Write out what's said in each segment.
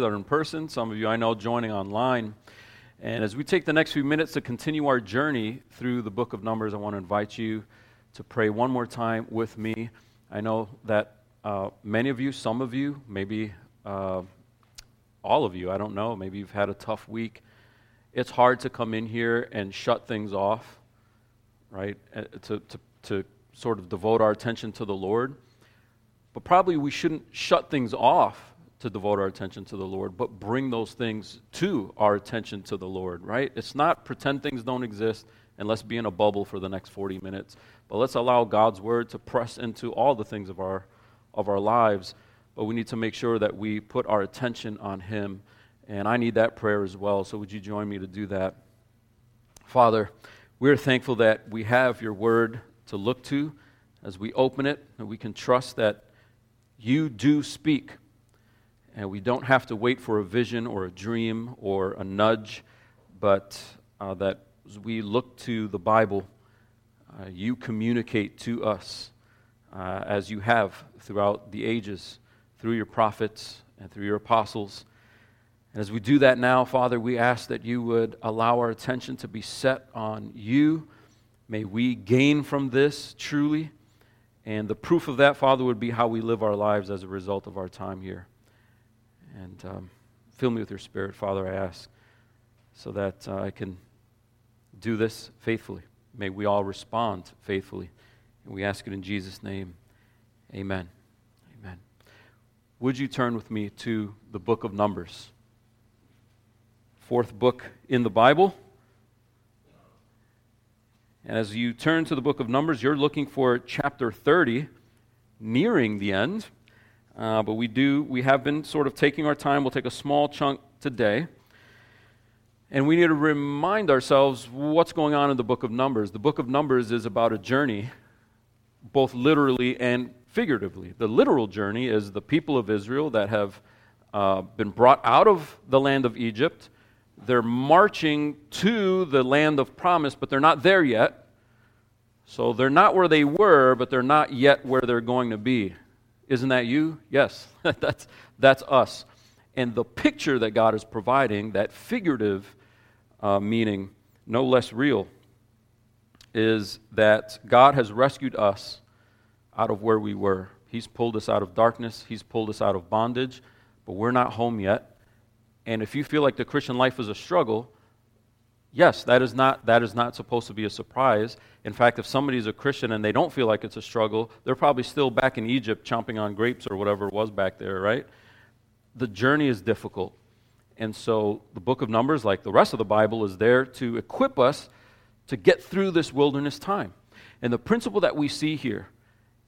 that are in person, some of you I know joining online. And as we take the next few minutes to continue our journey through the book of Numbers, I want to invite you to pray one more time with me. I know that uh, many of you, some of you, maybe uh, all of you, I don't know, maybe you've had a tough week. It's hard to come in here and shut things off, right? Uh, to, to, to sort of devote our attention to the Lord. But probably we shouldn't shut things off to devote our attention to the Lord, but bring those things to our attention to the Lord, right? It's not pretend things don't exist and let's be in a bubble for the next 40 minutes, but let's allow God's word to press into all the things of our of our lives, but we need to make sure that we put our attention on him. And I need that prayer as well. So would you join me to do that? Father, we're thankful that we have your word to look to as we open it, and we can trust that you do speak and we don't have to wait for a vision or a dream or a nudge, but uh, that we look to the Bible, uh, you communicate to us uh, as you have throughout the ages, through your prophets and through your apostles. And as we do that now, Father, we ask that you would allow our attention to be set on you. May we gain from this truly. And the proof of that, Father, would be how we live our lives as a result of our time here. And um, fill me with your spirit, Father, I ask, so that uh, I can do this faithfully. May we all respond faithfully. And we ask it in Jesus' name. Amen. Amen. Would you turn with me to the book of Numbers? Fourth book in the Bible. And as you turn to the book of Numbers, you're looking for chapter 30, nearing the end. Uh, but we do, we have been sort of taking our time. We'll take a small chunk today. And we need to remind ourselves what's going on in the book of Numbers. The book of Numbers is about a journey, both literally and figuratively. The literal journey is the people of Israel that have uh, been brought out of the land of Egypt. They're marching to the land of promise, but they're not there yet. So they're not where they were, but they're not yet where they're going to be. Isn't that you? Yes, that's, that's us. And the picture that God is providing, that figurative uh, meaning, no less real, is that God has rescued us out of where we were. He's pulled us out of darkness, He's pulled us out of bondage, but we're not home yet. And if you feel like the Christian life is a struggle, yes, that is not, that is not supposed to be a surprise. In fact, if somebody's a Christian and they don't feel like it's a struggle, they're probably still back in Egypt chomping on grapes or whatever it was back there, right? The journey is difficult. And so the book of Numbers, like the rest of the Bible, is there to equip us to get through this wilderness time. And the principle that we see here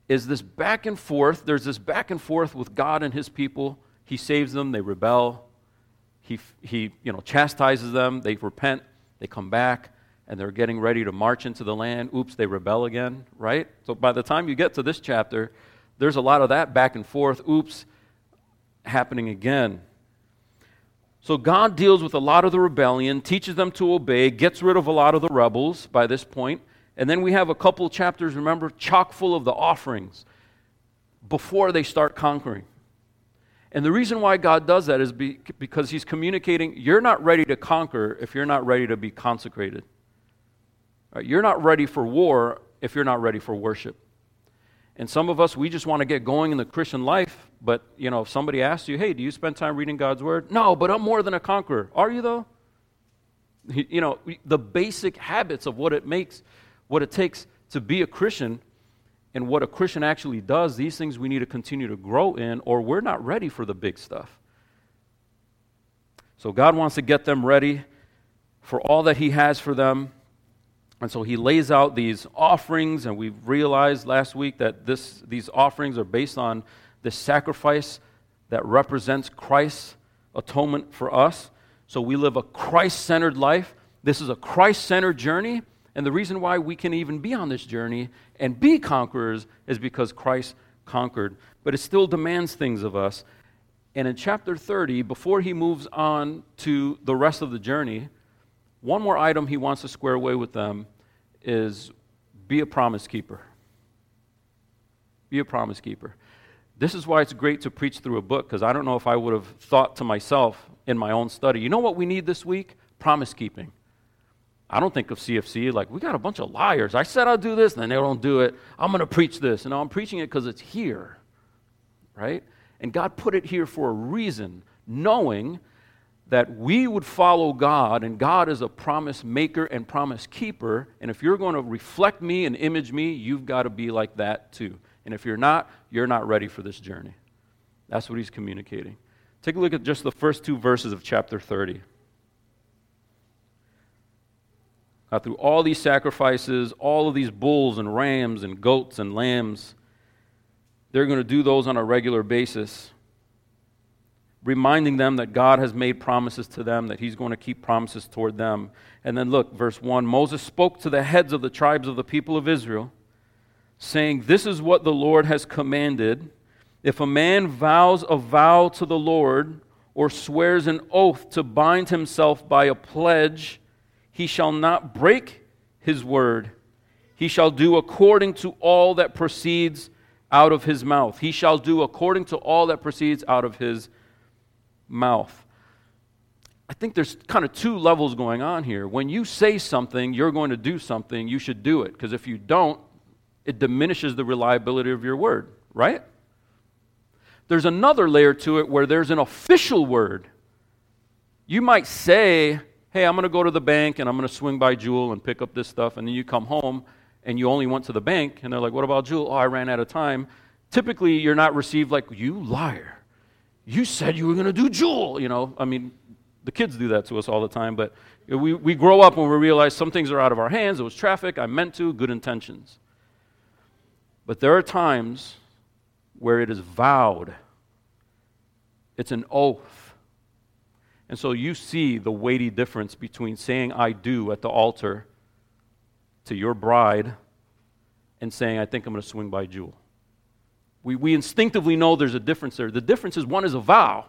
is this back and forth. There's this back and forth with God and his people. He saves them, they rebel. He, he you know, chastises them, they repent, they come back and they're getting ready to march into the land. Oops, they rebel again, right? So by the time you get to this chapter, there's a lot of that back and forth, oops, happening again. So God deals with a lot of the rebellion, teaches them to obey, gets rid of a lot of the rebels by this point. And then we have a couple chapters, remember, chock full of the offerings before they start conquering. And the reason why God does that is be, because He's communicating you're not ready to conquer if you're not ready to be consecrated. Right? You're not ready for war if you're not ready for worship. And some of us, we just want to get going in the Christian life, but you know, if somebody asks you, hey, do you spend time reading God's Word? No, but I'm more than a conqueror. Are you though? You know, the basic habits of what it makes, what it takes to be a Christian and what a Christian actually does, these things we need to continue to grow in, or we're not ready for the big stuff. So God wants to get them ready for all that He has for them. And so He lays out these offerings, and we realized last week that this, these offerings are based on the sacrifice that represents Christ's atonement for us. So we live a Christ centered life. This is a Christ centered journey. And the reason why we can even be on this journey and be conquerors is because Christ conquered. But it still demands things of us. And in chapter 30, before he moves on to the rest of the journey, one more item he wants to square away with them is be a promise keeper. Be a promise keeper. This is why it's great to preach through a book, because I don't know if I would have thought to myself in my own study, you know what we need this week? Promise keeping. I don't think of CFC like, we got a bunch of liars. I said I'll do this, and then they don't do it. I'm going to preach this. And I'm preaching it because it's here, right? And God put it here for a reason, knowing that we would follow God, and God is a promise maker and promise keeper. And if you're going to reflect me and image me, you've got to be like that too. And if you're not, you're not ready for this journey. That's what he's communicating. Take a look at just the first two verses of chapter 30. Now, through all these sacrifices, all of these bulls and rams and goats and lambs, they're going to do those on a regular basis, reminding them that God has made promises to them, that He's going to keep promises toward them. And then look, verse 1 Moses spoke to the heads of the tribes of the people of Israel saying, This is what the Lord has commanded. If a man vows a vow to the Lord or swears an oath to bind himself by a pledge, he shall not break his word. He shall do according to all that proceeds out of his mouth. He shall do according to all that proceeds out of his mouth. I think there's kind of two levels going on here. When you say something, you're going to do something, you should do it. Because if you don't, it diminishes the reliability of your word, right? There's another layer to it where there's an official word. You might say, Hey, I'm going to go to the bank and I'm going to swing by Jewel and pick up this stuff. And then you come home and you only went to the bank. And they're like, What about Jewel? Oh, I ran out of time. Typically, you're not received like, You liar. You said you were going to do Jewel. You know, I mean, the kids do that to us all the time. But we, we grow up and we realize some things are out of our hands. It was traffic. I meant to, good intentions. But there are times where it is vowed, it's an oath. And so you see the weighty difference between saying I do at the altar to your bride and saying I think I'm going to swing by Jewel. We, we instinctively know there's a difference there. The difference is one is a vow.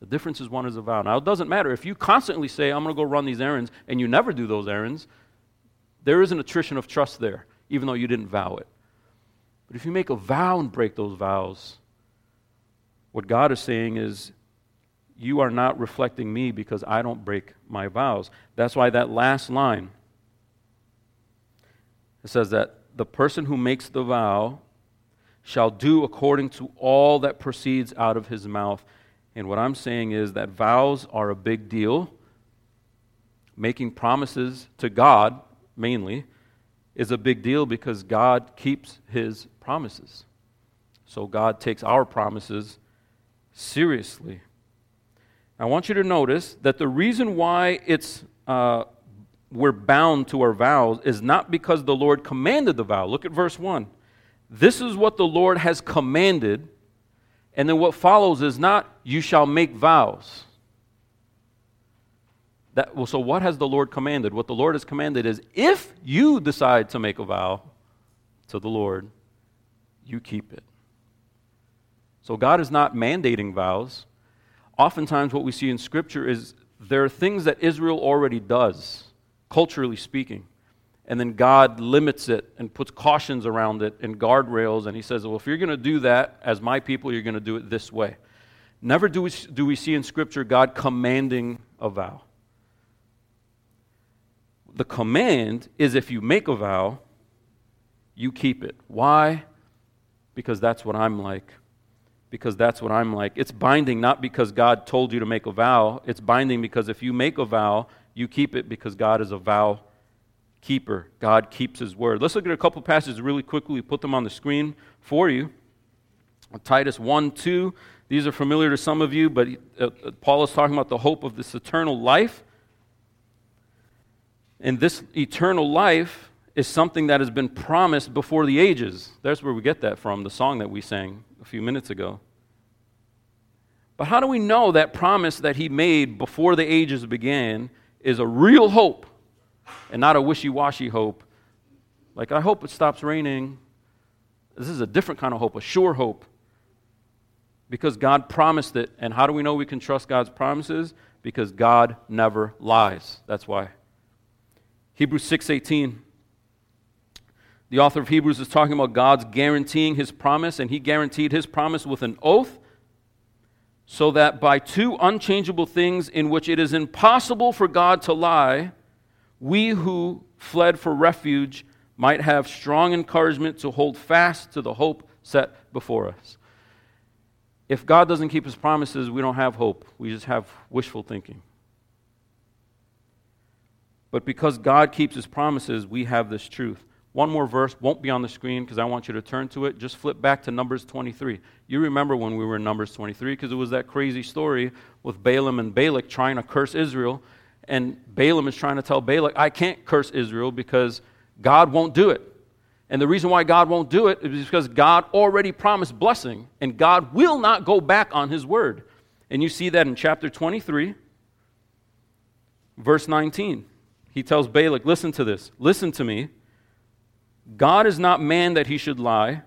The difference is one is a vow. Now, it doesn't matter. If you constantly say, I'm going to go run these errands, and you never do those errands, there is an attrition of trust there, even though you didn't vow it. But if you make a vow and break those vows, what God is saying is, you are not reflecting me because I don't break my vows. That's why that last line it says that the person who makes the vow shall do according to all that proceeds out of his mouth. And what I'm saying is that vows are a big deal. Making promises to God, mainly, is a big deal because God keeps his promises. So God takes our promises seriously. I want you to notice that the reason why it's uh, we're bound to our vows is not because the Lord commanded the vow. Look at verse 1. This is what the Lord has commanded, and then what follows is not, you shall make vows. That, well, so what has the Lord commanded? What the Lord has commanded is if you decide to make a vow to the Lord, you keep it. So God is not mandating vows. Oftentimes, what we see in Scripture is there are things that Israel already does, culturally speaking. And then God limits it and puts cautions around it and guardrails. And He says, Well, if you're going to do that as my people, you're going to do it this way. Never do we, do we see in Scripture God commanding a vow. The command is if you make a vow, you keep it. Why? because that's what I'm like. Because that's what I'm like. It's binding not because God told you to make a vow, it's binding because if you make a vow, you keep it because God is a vow keeper. God keeps his word. Let's look at a couple passages really quickly. We put them on the screen for you. Titus 1 2. These are familiar to some of you, but uh, uh, Paul is talking about the hope of this eternal life. And this eternal life is something that has been promised before the ages. That's where we get that from, the song that we sang a few minutes ago. But how do we know that promise that he made before the ages began is a real hope and not a wishy washy hope? Like, I hope it stops raining. This is a different kind of hope, a sure hope. Because God promised it. And how do we know we can trust God's promises? Because God never lies. That's why. Hebrews 6:18 The author of Hebrews is talking about God's guaranteeing his promise, and he guaranteed his promise with an oath, so that by two unchangeable things in which it is impossible for God to lie, we who fled for refuge might have strong encouragement to hold fast to the hope set before us. If God doesn't keep his promises, we don't have hope. We just have wishful thinking. But because God keeps his promises, we have this truth. One more verse won't be on the screen because I want you to turn to it. Just flip back to Numbers 23. You remember when we were in Numbers 23 because it was that crazy story with Balaam and Balak trying to curse Israel. And Balaam is trying to tell Balak, I can't curse Israel because God won't do it. And the reason why God won't do it is because God already promised blessing, and God will not go back on his word. And you see that in chapter 23, verse 19. He tells Balak, Listen to this, listen to me. God is not man that he should lie,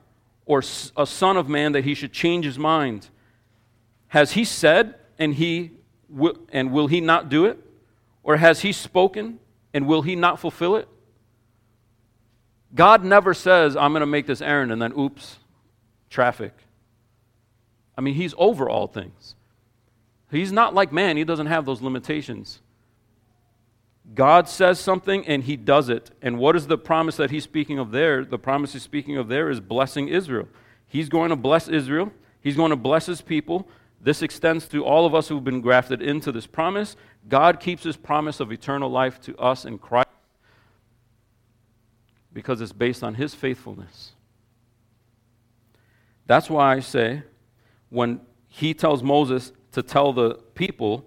or a son of man that he should change his mind. Has he said, and, he will, and will he not do it? Or has he spoken, and will he not fulfill it? God never says, I'm going to make this errand, and then oops, traffic. I mean, he's over all things. He's not like man, he doesn't have those limitations. God says something and he does it. And what is the promise that he's speaking of there? The promise he's speaking of there is blessing Israel. He's going to bless Israel, he's going to bless his people. This extends to all of us who've been grafted into this promise. God keeps his promise of eternal life to us in Christ because it's based on his faithfulness. That's why I say when he tells Moses to tell the people,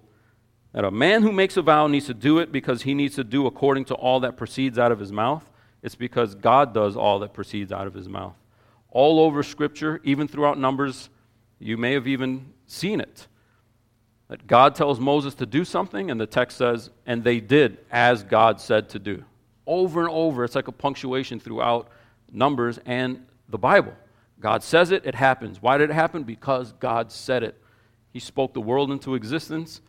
that a man who makes a vow needs to do it because he needs to do according to all that proceeds out of his mouth. It's because God does all that proceeds out of his mouth. All over Scripture, even throughout Numbers, you may have even seen it. That God tells Moses to do something, and the text says, and they did as God said to do. Over and over, it's like a punctuation throughout Numbers and the Bible. God says it, it happens. Why did it happen? Because God said it. He spoke the world into existence,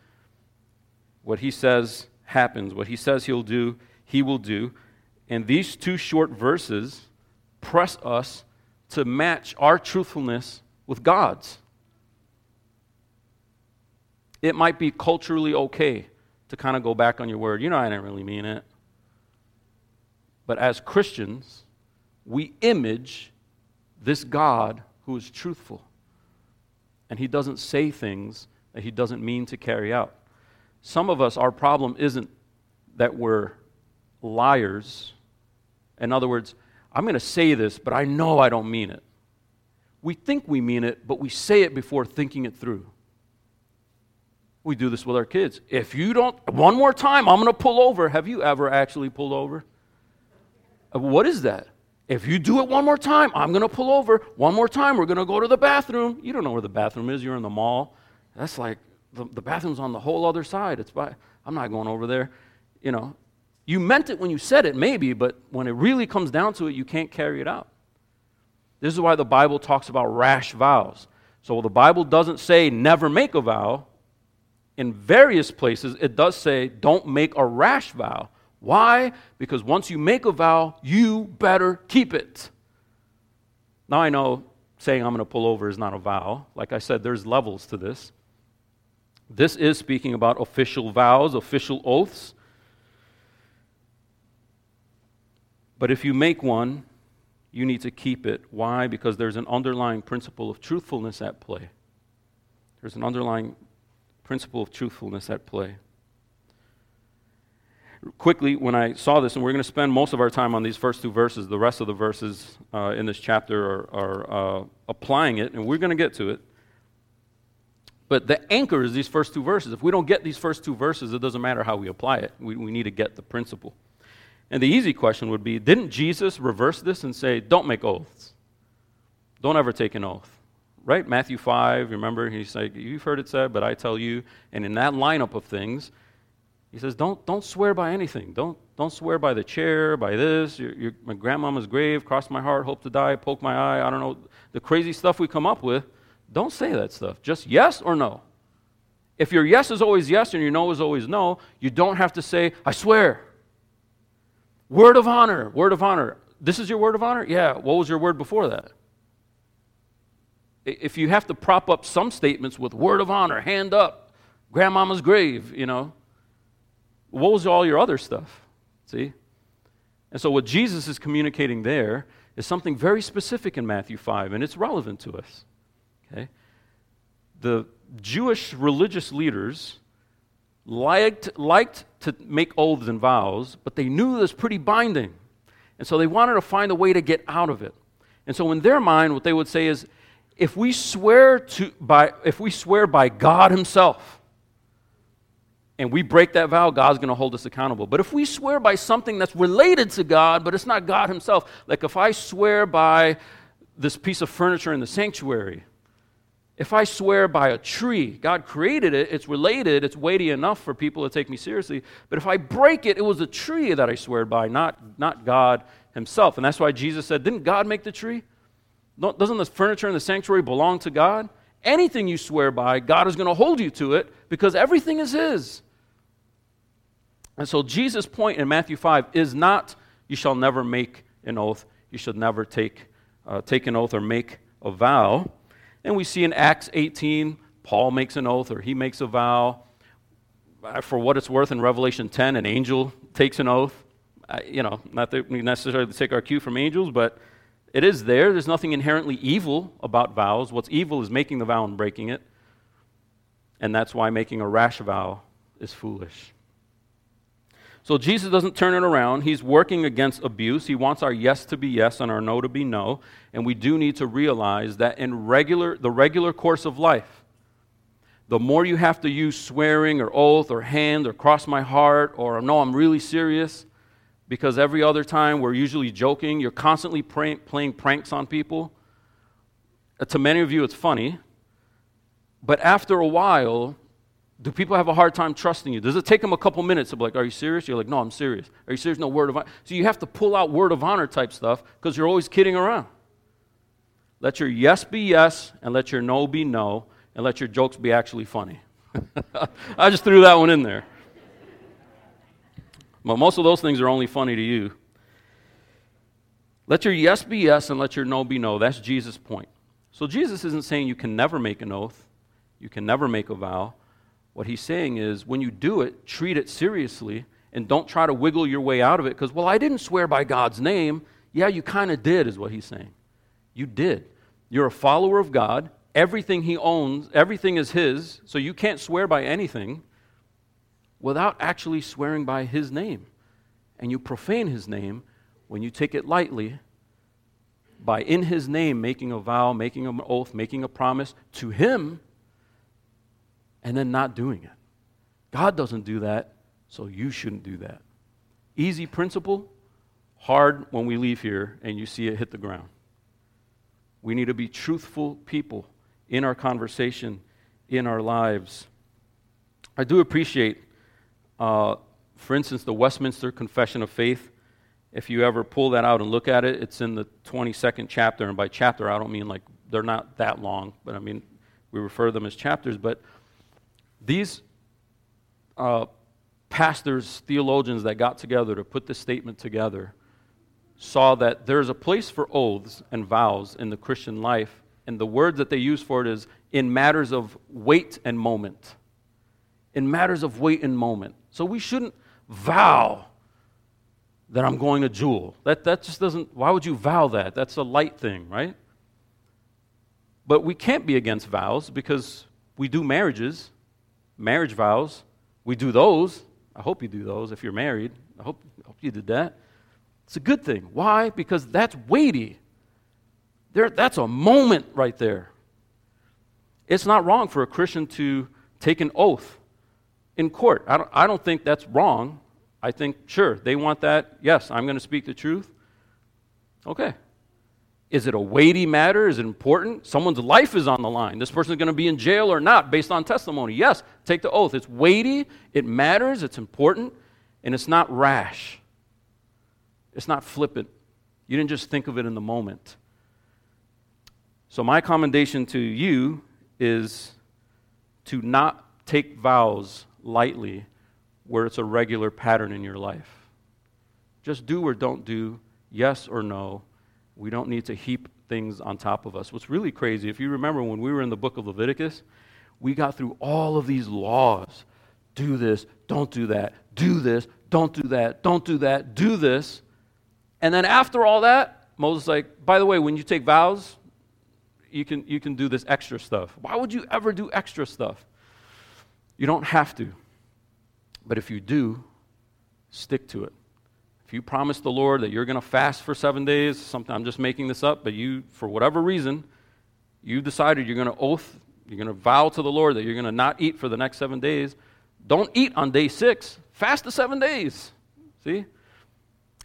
what he says happens. What he says he'll do, he will do. And these two short verses press us to match our truthfulness with God's. It might be culturally okay to kind of go back on your word. You know, I didn't really mean it. But as Christians, we image this God who is truthful. And he doesn't say things that he doesn't mean to carry out. Some of us, our problem isn't that we're liars. In other words, I'm going to say this, but I know I don't mean it. We think we mean it, but we say it before thinking it through. We do this with our kids. If you don't, one more time, I'm going to pull over. Have you ever actually pulled over? Uh, what is that? If you do it one more time, I'm going to pull over. One more time, we're going to go to the bathroom. You don't know where the bathroom is. You're in the mall. That's like the, the bathroom's on the whole other side. It's by, I'm not going over there. You know, you meant it when you said it, maybe, but when it really comes down to it, you can't carry it out. This is why the Bible talks about rash vows. So the Bible doesn't say never make a vow. In various places, it does say don't make a rash vow. Why? Because once you make a vow, you better keep it. Now I know saying I'm going to pull over is not a vow. Like I said, there's levels to this. This is speaking about official vows, official oaths. But if you make one, you need to keep it. Why? Because there's an underlying principle of truthfulness at play. There's an underlying principle of truthfulness at play. Quickly, when I saw this, and we're going to spend most of our time on these first two verses, the rest of the verses uh, in this chapter are, are uh, applying it, and we're going to get to it. But the anchor is these first two verses. If we don't get these first two verses, it doesn't matter how we apply it. We, we need to get the principle. And the easy question would be Didn't Jesus reverse this and say, Don't make oaths? Don't ever take an oath. Right? Matthew 5, remember, he's like, You've heard it said, but I tell you. And in that lineup of things, he says, Don't, don't swear by anything. Don't, don't swear by the chair, by this, your, your, my grandmama's grave, cross my heart, hope to die, poke my eye. I don't know. The crazy stuff we come up with. Don't say that stuff. Just yes or no. If your yes is always yes and your no is always no, you don't have to say, I swear. Word of honor, word of honor. This is your word of honor? Yeah. What was your word before that? If you have to prop up some statements with word of honor, hand up, grandmama's grave, you know, what was all your other stuff? See? And so, what Jesus is communicating there is something very specific in Matthew 5, and it's relevant to us. Okay? The Jewish religious leaders liked, liked to make oaths and vows, but they knew it was pretty binding. And so they wanted to find a way to get out of it. And so, in their mind, what they would say is if we swear, to, by, if we swear by God Himself, and we break that vow, God's going to hold us accountable. But if we swear by something that's related to God, but it's not God Himself, like if I swear by this piece of furniture in the sanctuary, if I swear by a tree, God created it, it's related, it's weighty enough for people to take me seriously. But if I break it, it was a tree that I swear by, not, not God Himself. And that's why Jesus said, Didn't God make the tree? Doesn't the furniture in the sanctuary belong to God? Anything you swear by, God is going to hold you to it because everything is His. And so Jesus' point in Matthew 5 is not, you shall never make an oath, you should never take, uh, take an oath or make a vow. And we see in Acts 18, Paul makes an oath or he makes a vow. For what it's worth, in Revelation 10, an angel takes an oath. Uh, you know, not that we necessarily take our cue from angels, but it is there. There's nothing inherently evil about vows. What's evil is making the vow and breaking it. And that's why making a rash vow is foolish. So Jesus doesn't turn it around. He's working against abuse. He wants our yes to be yes and our no to be no. And we do need to realize that in regular, the regular course of life, the more you have to use swearing or oath or hand or cross my heart or no, I'm really serious, because every other time we're usually joking, you're constantly pray- playing pranks on people. Uh, to many of you, it's funny. But after a while, do people have a hard time trusting you? Does it take them a couple minutes to be like, Are you serious? You're like, No, I'm serious. Are you serious? No, word of honor. So you have to pull out word of honor type stuff because you're always kidding around. Let your yes be yes, and let your no be no, and let your jokes be actually funny. I just threw that one in there. But most of those things are only funny to you. Let your yes be yes, and let your no be no. That's Jesus' point. So Jesus isn't saying you can never make an oath, you can never make a vow. What he's saying is when you do it, treat it seriously and don't try to wiggle your way out of it because, well, I didn't swear by God's name. Yeah, you kind of did, is what he's saying. You did. You're a follower of God. Everything he owns, everything is his, so you can't swear by anything without actually swearing by his name. And you profane his name when you take it lightly by in his name making a vow, making an oath, making a promise to him and then not doing it. God doesn't do that, so you shouldn't do that. Easy principle, hard when we leave here and you see it hit the ground. We need to be truthful people in our conversation, in our lives. I do appreciate, uh, for instance, the Westminster Confession of Faith. If you ever pull that out and look at it, it's in the 22nd chapter. And by chapter, I don't mean like they're not that long, but I mean we refer to them as chapters. But these uh, pastors, theologians that got together to put this statement together saw that there's a place for oaths and vows in the Christian life, and the word that they use for it is in matters of weight and moment. In matters of weight and moment. So we shouldn't vow that I'm going to Jewel. That, that just doesn't, why would you vow that? That's a light thing, right? But we can't be against vows because we do marriages marriage vows. We do those. I hope you do those if you're married. I hope, I hope you did that. It's a good thing. Why? Because that's weighty. There, that's a moment right there. It's not wrong for a Christian to take an oath in court. I don't, I don't think that's wrong. I think, sure, they want that. Yes, I'm going to speak the truth. Okay, is it a weighty matter? Is it important? Someone's life is on the line. This person is going to be in jail or not based on testimony. Yes, take the oath. It's weighty, it matters, it's important, and it's not rash. It's not flippant. You didn't just think of it in the moment. So, my commendation to you is to not take vows lightly where it's a regular pattern in your life. Just do or don't do yes or no. We don't need to heap things on top of us. What's really crazy, if you remember when we were in the book of Leviticus, we got through all of these laws do this, don't do that, do this, don't do that, don't do that, do this. And then after all that, Moses like, by the way, when you take vows, you can, you can do this extra stuff. Why would you ever do extra stuff? You don't have to. But if you do, stick to it. If you promise the Lord that you're going to fast for seven days, something I'm just making this up, but you, for whatever reason, you decided you're going to oath, you're going to vow to the Lord that you're going to not eat for the next seven days. Don't eat on day six. Fast the seven days. See?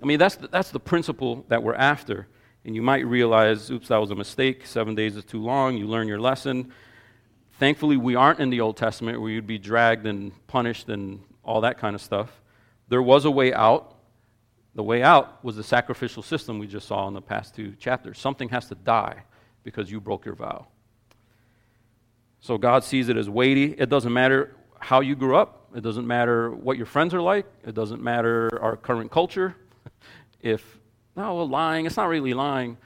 I mean, that's the, that's the principle that we're after. And you might realize, oops, that was a mistake. Seven days is too long. You learn your lesson. Thankfully, we aren't in the Old Testament where you'd be dragged and punished and all that kind of stuff. There was a way out. The way out was the sacrificial system we just saw in the past two chapters. Something has to die because you broke your vow. So God sees it as weighty. It doesn't matter how you grew up, it doesn't matter what your friends are like, it doesn't matter our current culture. if, no, lying, it's not really lying.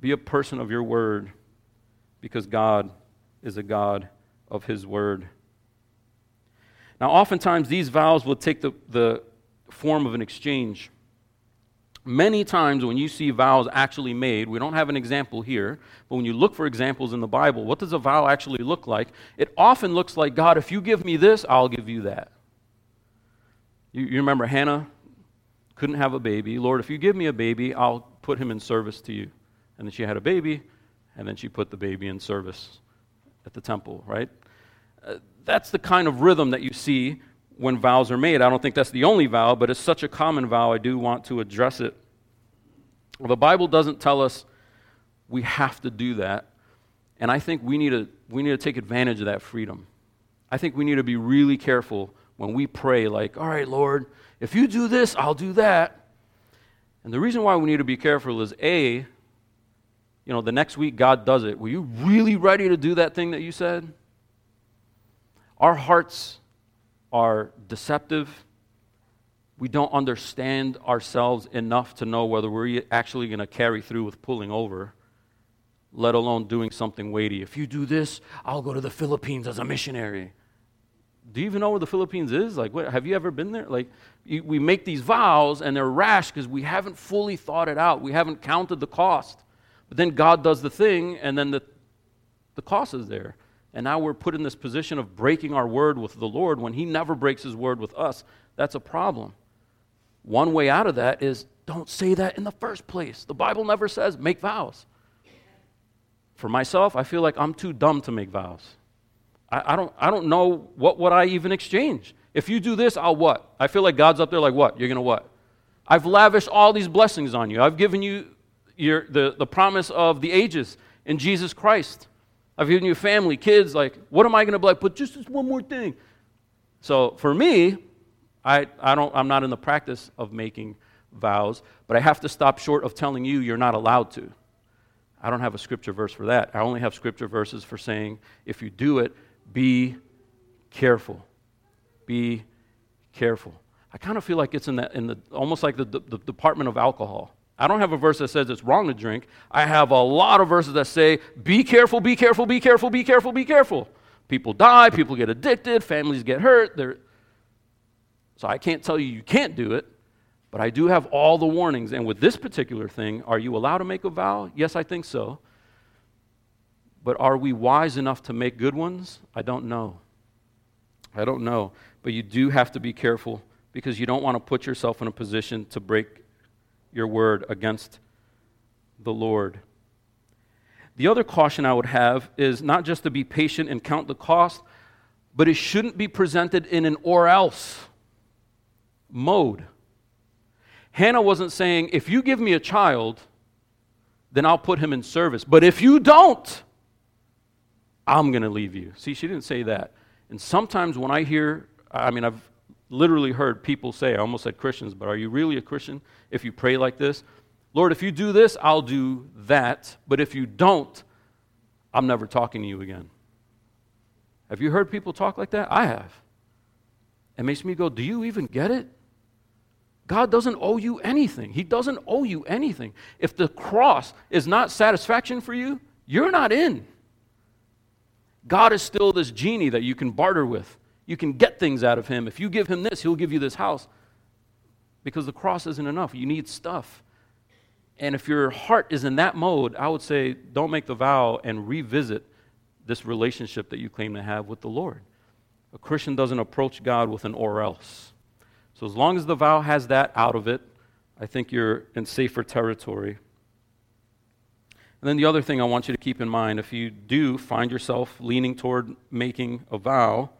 Be a person of your word because God is a God of his word. Now, oftentimes, these vows will take the, the form of an exchange. Many times, when you see vows actually made, we don't have an example here, but when you look for examples in the Bible, what does a vow actually look like? It often looks like God, if you give me this, I'll give you that. You, you remember Hannah couldn't have a baby. Lord, if you give me a baby, I'll put him in service to you. And then she had a baby, and then she put the baby in service at the temple, right? Uh, that's the kind of rhythm that you see when vows are made. I don't think that's the only vow, but it's such a common vow, I do want to address it. The Bible doesn't tell us we have to do that, and I think we need, to, we need to take advantage of that freedom. I think we need to be really careful when we pray, like, all right, Lord, if you do this, I'll do that. And the reason why we need to be careful is A, you know, the next week God does it. Were you really ready to do that thing that you said? Our hearts are deceptive. We don't understand ourselves enough to know whether we're actually going to carry through with pulling over, let alone doing something weighty. If you do this, I'll go to the Philippines as a missionary. Do you even know where the Philippines is? Like, what, have you ever been there? Like, you, we make these vows and they're rash because we haven't fully thought it out. We haven't counted the cost. But then God does the thing, and then the, the cost is there. And now we're put in this position of breaking our word with the Lord when He never breaks His word with us. That's a problem. One way out of that is don't say that in the first place. The Bible never says make vows. For myself, I feel like I'm too dumb to make vows. I, I, don't, I don't know what would I even exchange. If you do this, I'll what? I feel like God's up there like what? You're going to what? I've lavished all these blessings on you. I've given you your, the, the promise of the ages in Jesus Christ. I've given you family, kids. Like, what am I going to be like? But just this one more thing. So for me, I, I don't, I'm not in the practice of making vows, but I have to stop short of telling you you're not allowed to. I don't have a scripture verse for that. I only have scripture verses for saying if you do it, be careful. Be careful. I kind of feel like it's in, that, in the, almost like the, the, the department of alcohol. I don't have a verse that says it's wrong to drink. I have a lot of verses that say, be careful, be careful, be careful, be careful, be careful. People die, people get addicted, families get hurt. They're... So I can't tell you you can't do it, but I do have all the warnings. And with this particular thing, are you allowed to make a vow? Yes, I think so. But are we wise enough to make good ones? I don't know. I don't know. But you do have to be careful because you don't want to put yourself in a position to break your word against the Lord. The other caution I would have is not just to be patient and count the cost, but it shouldn't be presented in an or else mode. Hannah wasn't saying, if you give me a child, then I'll put him in service. But if you don't, I'm going to leave you. See, she didn't say that. And sometimes when I hear, I mean, I've literally heard people say, I almost said Christians, but are you really a Christian if you pray like this? Lord, if you do this, I'll do that. But if you don't, I'm never talking to you again. Have you heard people talk like that? I have. It makes me go, Do you even get it? God doesn't owe you anything. He doesn't owe you anything. If the cross is not satisfaction for you, you're not in. God is still this genie that you can barter with. You can get things out of him. If you give him this, he'll give you this house. Because the cross isn't enough. You need stuff. And if your heart is in that mode, I would say don't make the vow and revisit this relationship that you claim to have with the Lord. A Christian doesn't approach God with an or else. So as long as the vow has that out of it, I think you're in safer territory. And then the other thing I want you to keep in mind if you do find yourself leaning toward making a vow,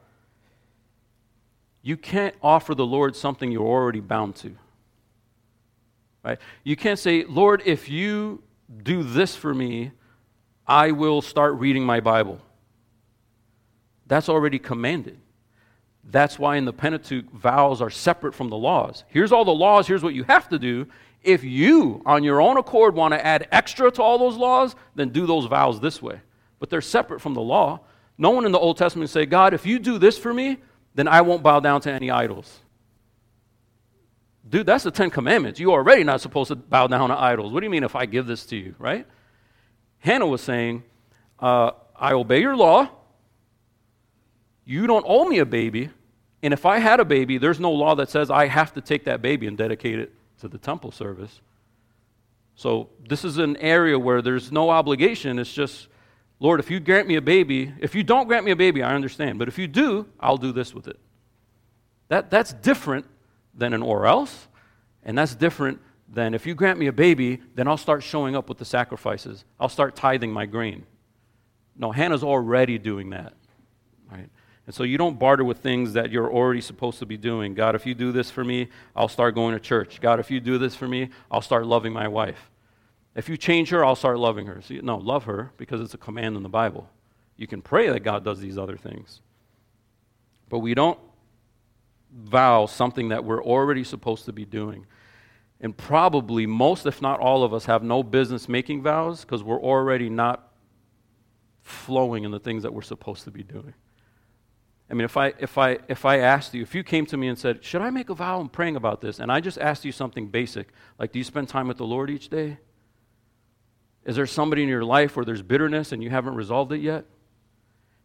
you can't offer the Lord something you're already bound to. Right? You can't say, Lord, if you do this for me, I will start reading my Bible. That's already commanded. That's why in the Pentateuch, vows are separate from the laws. Here's all the laws, here's what you have to do. If you, on your own accord, want to add extra to all those laws, then do those vows this way. But they're separate from the law. No one in the Old Testament say, God, if you do this for me, then I won't bow down to any idols. Dude, that's the Ten Commandments. You're already not supposed to bow down to idols. What do you mean if I give this to you, right? Hannah was saying, uh, I obey your law. You don't owe me a baby. And if I had a baby, there's no law that says I have to take that baby and dedicate it to the temple service. So this is an area where there's no obligation. It's just, Lord, if you grant me a baby, if you don't grant me a baby, I understand. But if you do, I'll do this with it. That, that's different than an or else. And that's different than if you grant me a baby, then I'll start showing up with the sacrifices. I'll start tithing my grain. No, Hannah's already doing that. Right? And so you don't barter with things that you're already supposed to be doing. God, if you do this for me, I'll start going to church. God, if you do this for me, I'll start loving my wife. If you change her, I'll start loving her. No, love her because it's a command in the Bible. You can pray that God does these other things. But we don't vow something that we're already supposed to be doing. And probably most, if not all of us, have no business making vows because we're already not flowing in the things that we're supposed to be doing. I mean, if I, if, I, if I asked you, if you came to me and said, Should I make a vow? I'm praying about this. And I just asked you something basic, like, Do you spend time with the Lord each day? Is there somebody in your life where there's bitterness and you haven't resolved it yet?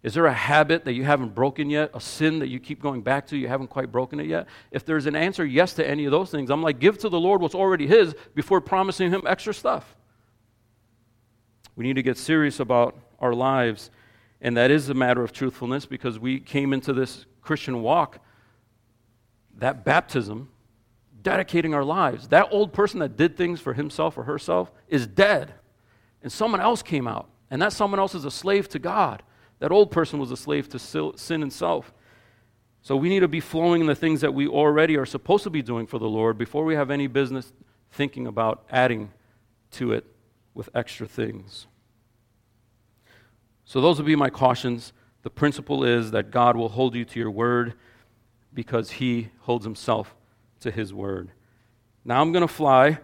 Is there a habit that you haven't broken yet? A sin that you keep going back to, you haven't quite broken it yet? If there's an answer yes to any of those things, I'm like, give to the Lord what's already His before promising Him extra stuff. We need to get serious about our lives, and that is a matter of truthfulness because we came into this Christian walk, that baptism, dedicating our lives. That old person that did things for himself or herself is dead, and someone else came out, and that someone else is a slave to God. That old person was a slave to sin and self. So we need to be flowing in the things that we already are supposed to be doing for the Lord before we have any business thinking about adding to it with extra things. So those would be my cautions. The principle is that God will hold you to your word because he holds himself to his word. Now I'm going to fly,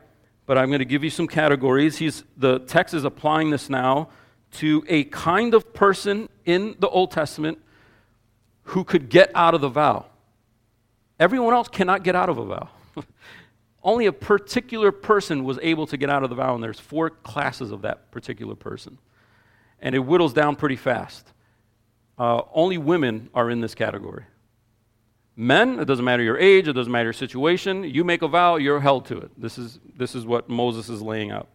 but I'm going to give you some categories. He's, the text is applying this now to a kind of person in the Old Testament who could get out of the vow. Everyone else cannot get out of a vow. Only a particular person was able to get out of the vow, and there's four classes of that particular person. And it whittles down pretty fast. Uh, only women are in this category. Men, it doesn't matter your age, it doesn't matter your situation, you make a vow, you're held to it. This is, this is what Moses is laying out.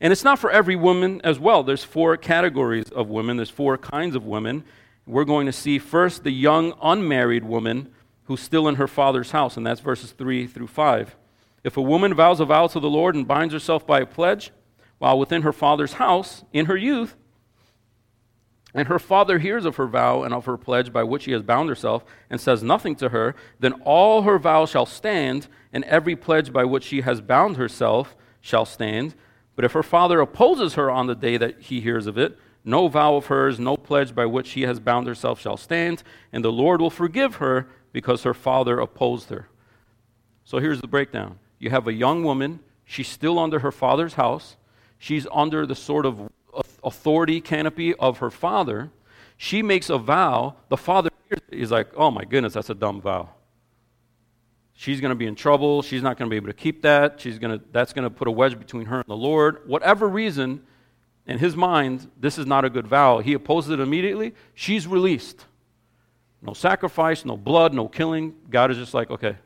And it's not for every woman as well. There's four categories of women, there's four kinds of women. We're going to see first the young unmarried woman who's still in her father's house, and that's verses 3 through 5. If a woman vows a vow to the Lord and binds herself by a pledge while within her father's house in her youth, and her father hears of her vow and of her pledge by which she has bound herself and says nothing to her, then all her vows shall stand, and every pledge by which she has bound herself shall stand. But if her father opposes her on the day that he hears of it, no vow of hers, no pledge by which she has bound herself shall stand, and the Lord will forgive her because her father opposed her. So here's the breakdown you have a young woman, she's still under her father's house, she's under the sort of authority canopy of her father. She makes a vow, the father is like, oh my goodness, that's a dumb vow. she's going to be in trouble. She's not going to be able to keep that. She's going to, that's going to put a wedge between her and the Lord. Whatever reason, in his mind, this is not a good vow. He opposes it immediately. She's released. No sacrifice, no blood, no killing. God is just like, okay.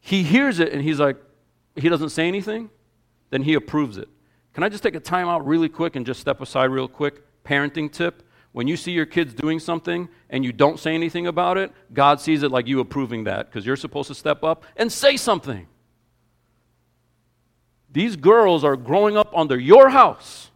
He hears it and he's like, he doesn't say anything, then he approves it. Can I just take a time out really quick and just step aside real quick? Parenting tip. When you see your kids doing something and you don't say anything about it, God sees it like you approving that because you're supposed to step up and say something. These girls are growing up under your house,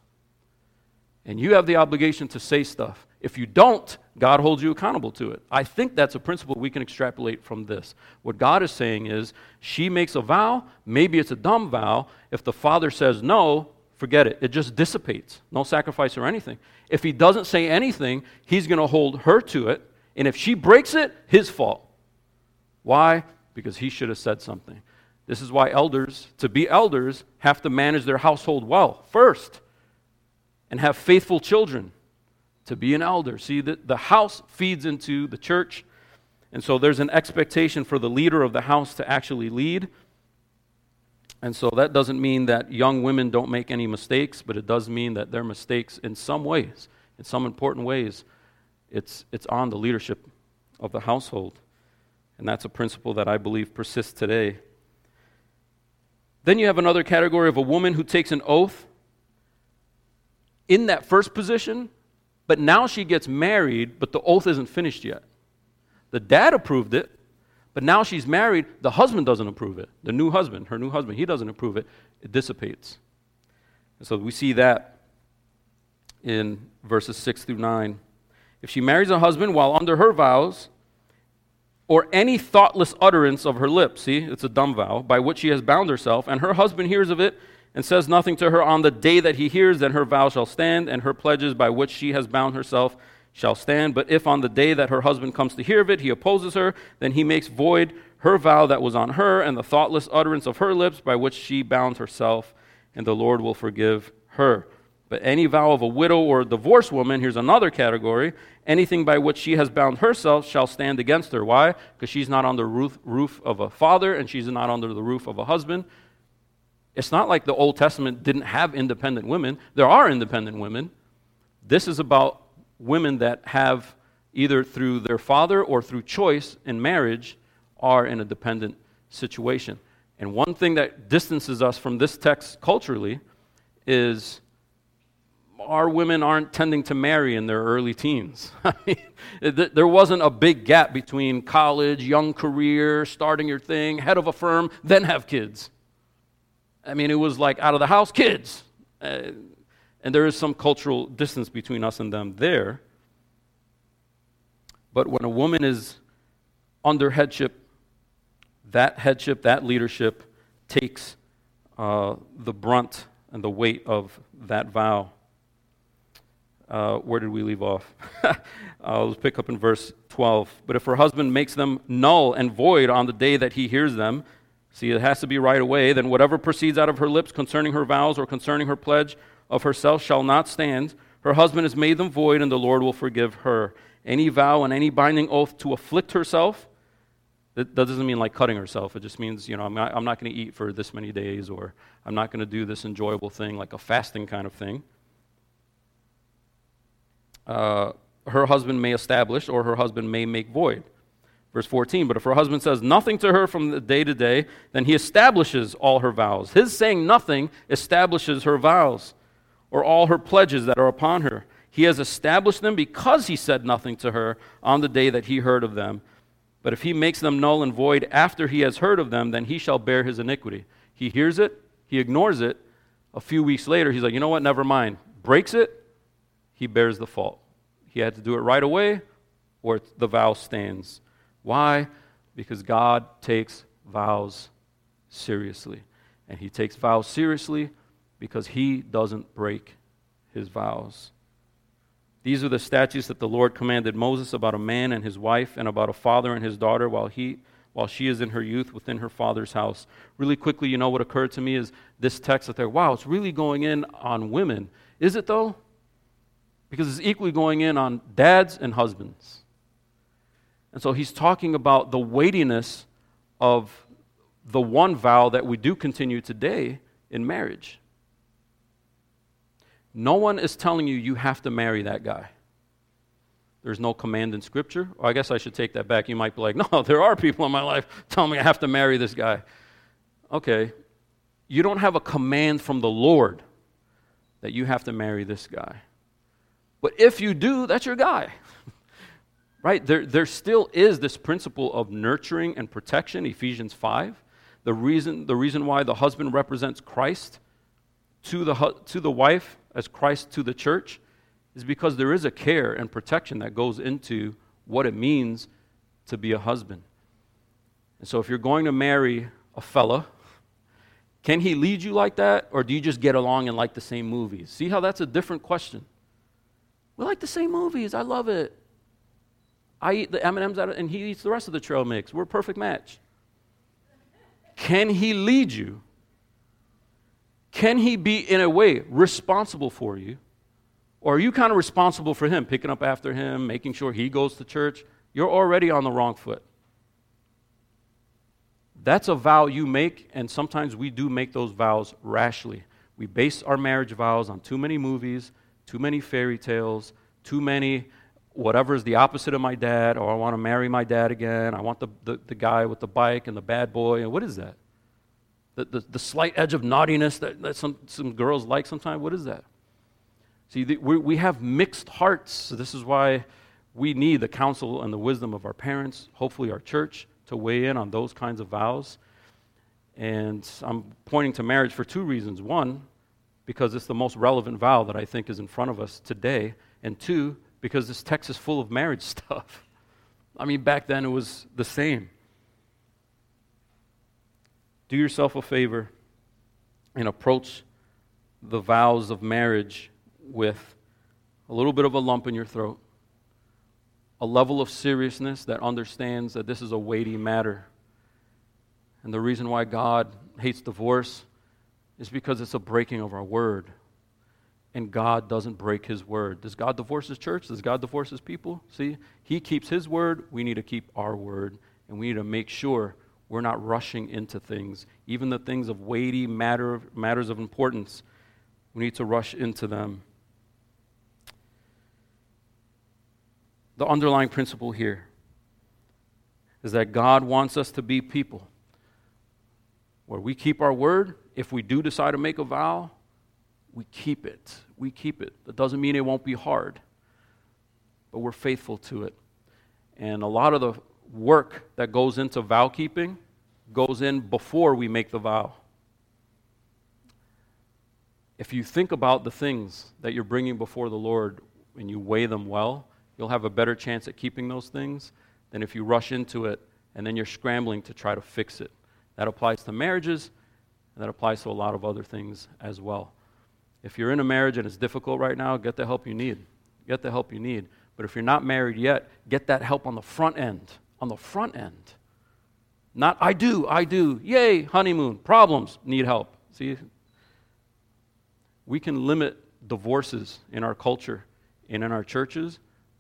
and you have the obligation to say stuff. If you don't, God holds you accountable to it. I think that's a principle we can extrapolate from this. What God is saying is, she makes a vow, maybe it's a dumb vow. If the father says no, forget it. It just dissipates. No sacrifice or anything. If he doesn't say anything, he's going to hold her to it. And if she breaks it, his fault. Why? Because he should have said something. This is why elders, to be elders, have to manage their household well first and have faithful children to be an elder. See, the, the house feeds into the church. And so there's an expectation for the leader of the house to actually lead. And so that doesn't mean that young women don't make any mistakes, but it does mean that their mistakes, in some ways, in some important ways, it's, it's on the leadership of the household. And that's a principle that I believe persists today. Then you have another category of a woman who takes an oath in that first position, but now she gets married, but the oath isn't finished yet. The dad approved it, but now she's married, the husband doesn't approve it. The new husband, her new husband, he doesn't approve it. It dissipates. And so we see that in verses 6 through 9. If she marries a husband while under her vows, or any thoughtless utterance of her lips, see, it's a dumb vow, by which she has bound herself, and her husband hears of it and says nothing to her on the day that he hears, then her vow shall stand, and her pledges by which she has bound herself shall stand. But if on the day that her husband comes to hear of it, he opposes her, then he makes void her vow that was on her, and the thoughtless utterance of her lips by which she bound herself, and the Lord will forgive her. But any vow of a widow or a divorced woman, here's another category, anything by which she has bound herself shall stand against her. Why? Because she's not under the roof, roof of a father and she's not under the roof of a husband. It's not like the Old Testament didn't have independent women. There are independent women. This is about women that have either through their father or through choice in marriage are in a dependent situation. And one thing that distances us from this text culturally is our women aren't tending to marry in their early teens. there wasn't a big gap between college, young career, starting your thing, head of a firm, then have kids. I mean, it was like out of the house, kids. Uh, and there is some cultural distance between us and them there. But when a woman is under headship, that headship, that leadership takes uh, the brunt and the weight of that vow. Uh, where did we leave off? uh, let's pick up in verse 12. But if her husband makes them null and void on the day that he hears them, see, it has to be right away, then whatever proceeds out of her lips concerning her vows or concerning her pledge of herself shall not stand. Her husband has made them void, and the Lord will forgive her. Any vow and any binding oath to afflict herself, that, doesn't mean like cutting herself. It just means, you know, I'm not, I'm not going to eat for this many days, or I'm not going to do this enjoyable thing, like a fasting kind of thing. Uh, her husband may establish, or her husband may make void. Verse 14, but if her husband says nothing to her from the day to day, then he establishes all her vows. His saying nothing establishes her vows or all her pledges that are upon her. He has established them because he said nothing to her on the day that he heard of them. But if he makes them null and void after he has heard of them, then he shall bear his iniquity. He hears it, he ignores it. A few weeks later, he's like, you know what, never mind. Breaks it, he bears the fault. He had to do it right away, or the vow stands. Why? Because God takes vows seriously. And he takes vows seriously because he doesn't break his vows. These are the statutes that the Lord commanded Moses about a man and his wife and about a father and his daughter while he while she is in her youth within her father's house. Really quickly, you know what occurred to me is this text that there, wow, it's really going in on women. Is it though? Because it's equally going in on dads and husbands. And so he's talking about the weightiness of the one vow that we do continue today in marriage. No one is telling you you have to marry that guy. There's no command in Scripture. Or I guess I should take that back. You might be like, no, there are people in my life telling me I have to marry this guy. Okay. You don't have a command from the Lord that you have to marry this guy. But if you do, that's your guy. right? There, there still is this principle of nurturing and protection, Ephesians 5. The reason, the reason why the husband represents Christ to the, to the wife as Christ to the church is because there is a care and protection that goes into what it means to be a husband. And so if you're going to marry a fella, can he lead you like that, or do you just get along and like the same movies? See how that's a different question. We like the same movies. I love it. I eat the M&Ms out and he eats the rest of the trail mix. We're a perfect match. Can he lead you? Can he be, in a way, responsible for you? Or are you kind of responsible for him, picking up after him, making sure he goes to church? You're already on the wrong foot. That's a vow you make, and sometimes we do make those vows rashly. We base our marriage vows on too many movies, too many fairy tales, too many whatever is the opposite of my dad, or I want to marry my dad again. I want the, the, the guy with the bike and the bad boy. And what is that? The, the, the slight edge of naughtiness that, that some, some girls like sometimes. What is that? See, the, we, we have mixed hearts. So this is why we need the counsel and the wisdom of our parents, hopefully our church, to weigh in on those kinds of vows. And I'm pointing to marriage for two reasons. One, because it's the most relevant vow that I think is in front of us today. And two, because this text is full of marriage stuff. I mean, back then it was the same. Do yourself a favor and approach the vows of marriage with a little bit of a lump in your throat, a level of seriousness that understands that this is a weighty matter. And the reason why God hates divorce is because it's a breaking of our word. And God doesn't break his word. Does God divorce his church? Does God divorce his people? See, he keeps his word. We need to keep our word. And we need to make sure we're not rushing into things. Even the things of weighty matter, matters of importance, we need to rush into them. The underlying principle here is that God wants us to be people where we keep our word if we do decide to make a vow, we keep it. We keep it. That doesn't mean it won't be hard, but we're faithful to it. And a lot of the work that goes into vow keeping goes in before we make the vow. If you think about the things that you're bringing before the Lord and you weigh them well, you'll have a better chance at keeping those things than if you rush into it and then you're scrambling to try to fix it. That applies to marriages, and that applies to a lot of other things as well. If you're in a marriage and it's difficult right now, get the help you need. Get the help you need. But if you're not married yet, get that help on the front end. On the front end. Not, I do, I do. Yay, honeymoon. Problems, need help. See? We can limit divorces in our culture and in our churches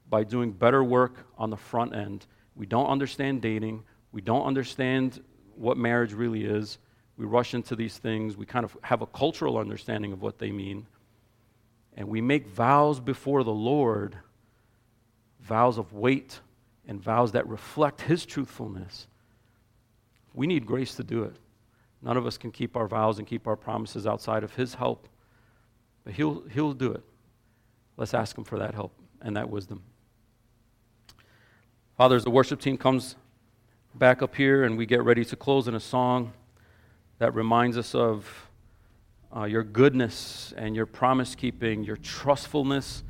by doing better work on the front end. We don't understand dating. We don't understand what marriage really is. We rush into these things. We kind of have a cultural understanding of what they mean. And we make vows before the Lord, vows of weight and vows that reflect His truthfulness. We need grace to do it. None of us can keep our vows and keep our promises outside of His help. But He'll, he'll do it. Let's ask Him for that help and that wisdom. Father, as the worship team comes back up here and we get ready to close in a song that reminds us of uh, your goodness and your promise keeping, your trustfulness,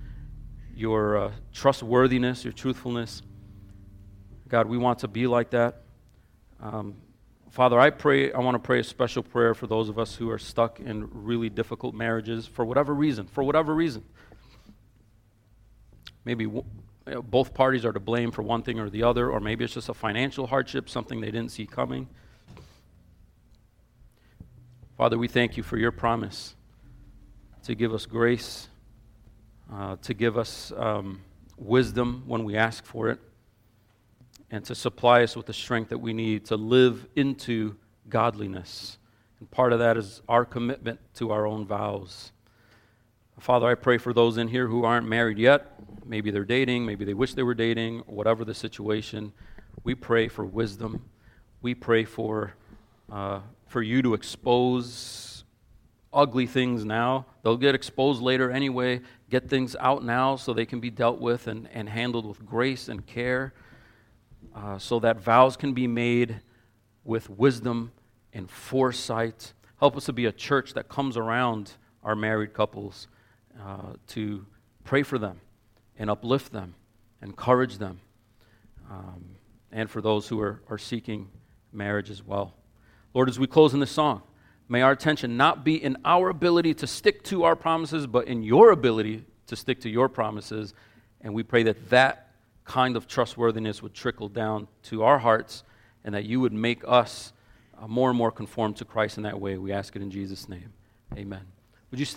your uh, trustworthiness, your truthfulness. God, we want to be like that. Um, Father, I pray, I want to pray a special prayer for those of us who are stuck in really difficult marriages for whatever reason, for whatever reason. Maybe both parties are to blame for one thing or the other, or maybe it's just a financial hardship, something they didn't see coming. Father, we thank you for your promise to give us grace, uh, to give us um, wisdom when we ask for it. And to supply us with the strength that we need to live into godliness. And part of that is our commitment to our own vows. Father, I pray for those in here who aren't married yet. Maybe they're dating, maybe they wish they were dating, whatever the situation. We pray for wisdom. We pray for, uh, for you to expose ugly things now. They'll get exposed later anyway. Get things out now so they can be dealt with and, and handled with grace and care uh, so that vows can be made with wisdom and foresight. Help us to be a church that comes around our married couples uh, to pray for them and uplift them, encourage them, um, and for those who are, are seeking marriage as well. Lord, as we close in this song, may our attention not be in our ability to stick to our promises, but in your ability to stick to your promises. And we pray that that kind of trustworthiness would trickle down to our hearts and that you would make us uh, more and more conform to Christ in that way. We ask it in Jesus' name. Amen. Would you stand?